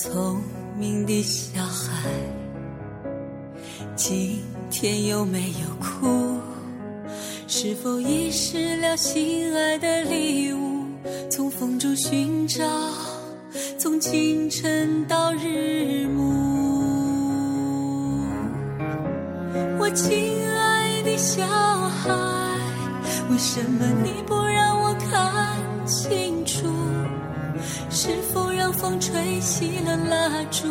聪明的小孩，今天有没有哭？是否遗失了心爱的礼物？从风中寻找，从清晨到日暮。我亲爱的小孩，为什么你不让我看清？风吹熄了蜡烛，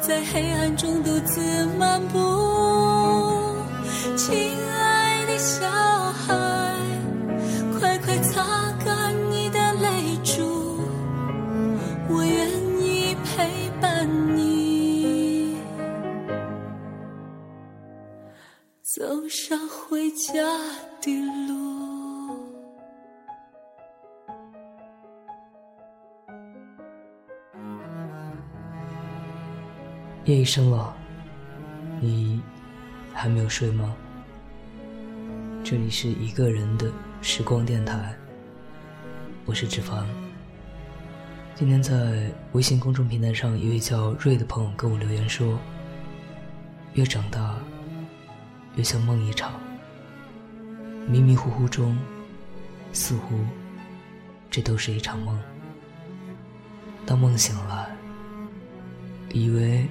在黑暗中独自漫步？亲爱的小孩，快快擦干你的泪珠，我愿意陪伴你，走上回家的路。夜已深了，你还没有睡吗？这里是一个人的时光电台，我是志凡。今天在微信公众平台上，一位叫瑞的朋友给我留言说：“越长大，越像梦一场，迷迷糊糊中，似乎这都是一场梦。当梦醒来，以为……”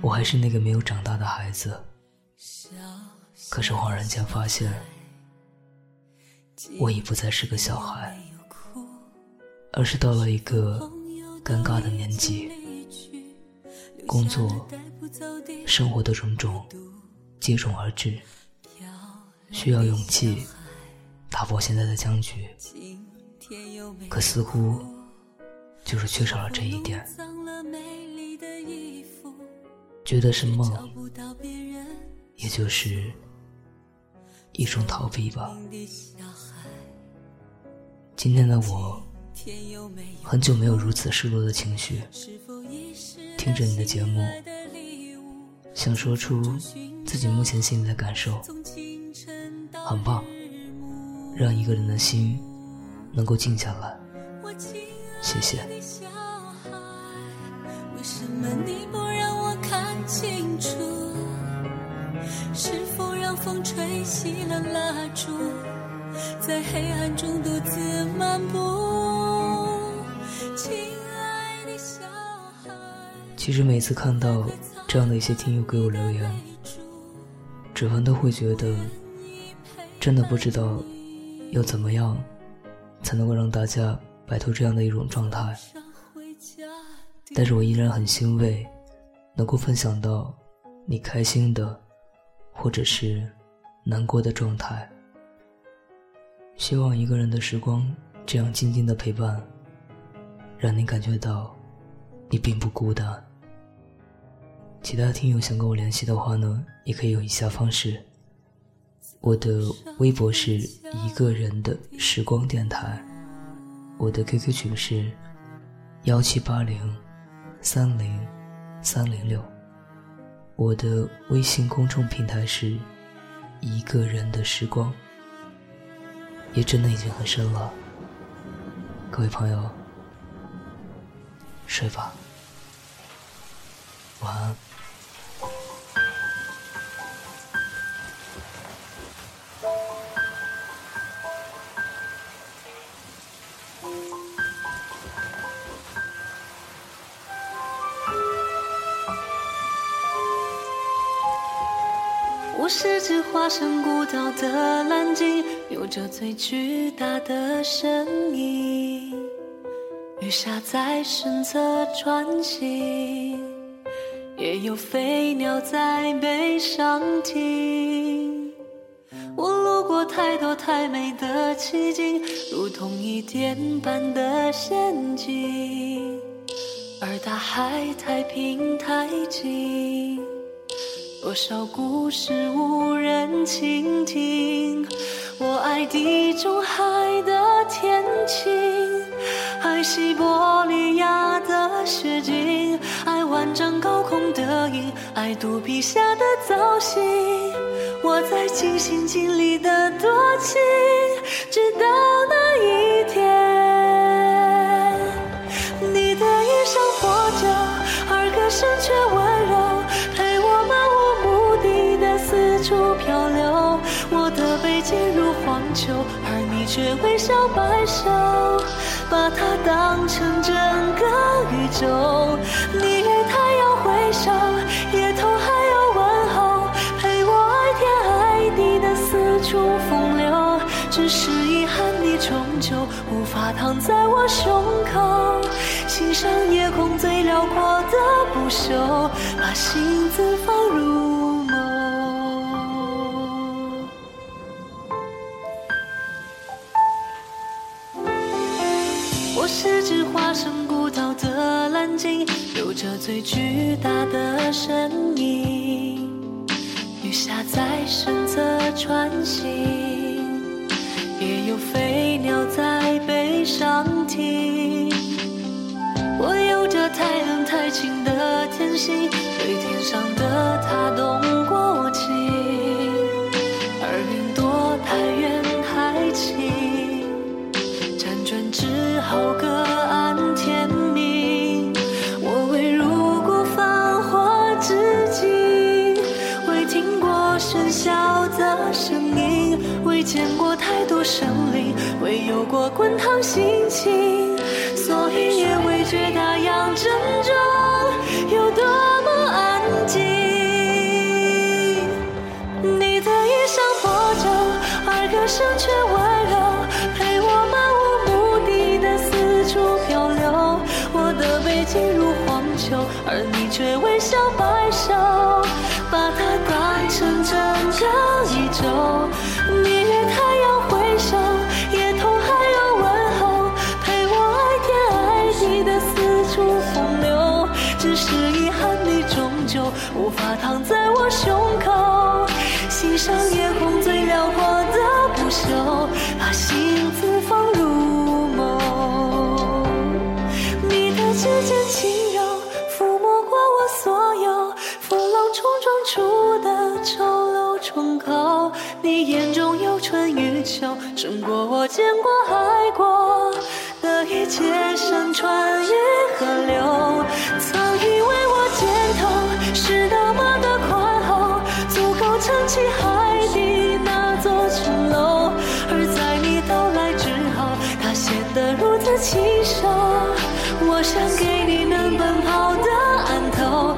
我还是那个没有长大的孩子，可是恍然间发现，我已不再是个小孩，而是到了一个尴尬的年纪。工作、生活的种种接踵而至，需要勇气打破现在的僵局，可似乎就是缺少了这一点。觉得是梦，也就是一种逃避吧。今天的我，很久没有如此失落的情绪。听着你的节目，想说出自己目前心里的感受，很棒，让一个人的心能够静下来。谢谢。清楚，是否让风吹熄了蜡烛，在黑暗中独自漫步？亲爱的小孩。其实每次看到这样的一些听友给我留言，指纹都会觉得，真的不知道要怎么样才能够让大家摆脱这样的一种状态。但是我依然很欣慰。能够分享到你开心的，或者是难过的状态。希望一个人的时光这样静静的陪伴，让你感觉到你并不孤单。其他听友想跟我联系的话呢，也可以有以下方式：我的微博是一个人的时光电台，我的 QQ 群是幺七八零三零。三零六，我的微信公众平台是一个人的时光，也真的已经很深了。各位朋友，睡吧，晚安。我是只化身孤岛的蓝鲸，有着最巨大的身影。鱼虾在身侧穿行，也有飞鸟在背上停。我路过太多太美的奇景，如同一点般的仙境，而大海太平太静。多少故事无人倾听？我爱地中海的天晴，爱西伯利亚的雪景，爱万丈高空的鹰，爱肚皮下的造型。我在尽心尽力的多情，直到小白手，把它当成整个宇宙。你与太阳挥手，夜头还要问候，陪我爱天爱地的四处风流。只是遗憾，你终究无法躺在我胸口，欣赏夜空最辽阔的不朽，把心字放入。最巨大的身影。雨下在身侧穿行，也有飞鸟在背上停。我有着太冷太清的天性，对天上的他动过情，过滚烫心情，所以也未觉大洋正中有多么安静。你的衣裳破旧，而歌声却温柔，陪我漫无目的的四处漂流。我的背脊如荒丘，而你却微笑。无法躺在我胸口，欣赏夜空最辽阔的不朽，把心字放入梦。你的指尖轻柔，抚摸过我所有，风浪冲撞。出的丑陋崇高，你眼中有春与秋，胜过我见过爱过的一切山川与河流。的情手我想给你能奔跑的岸头。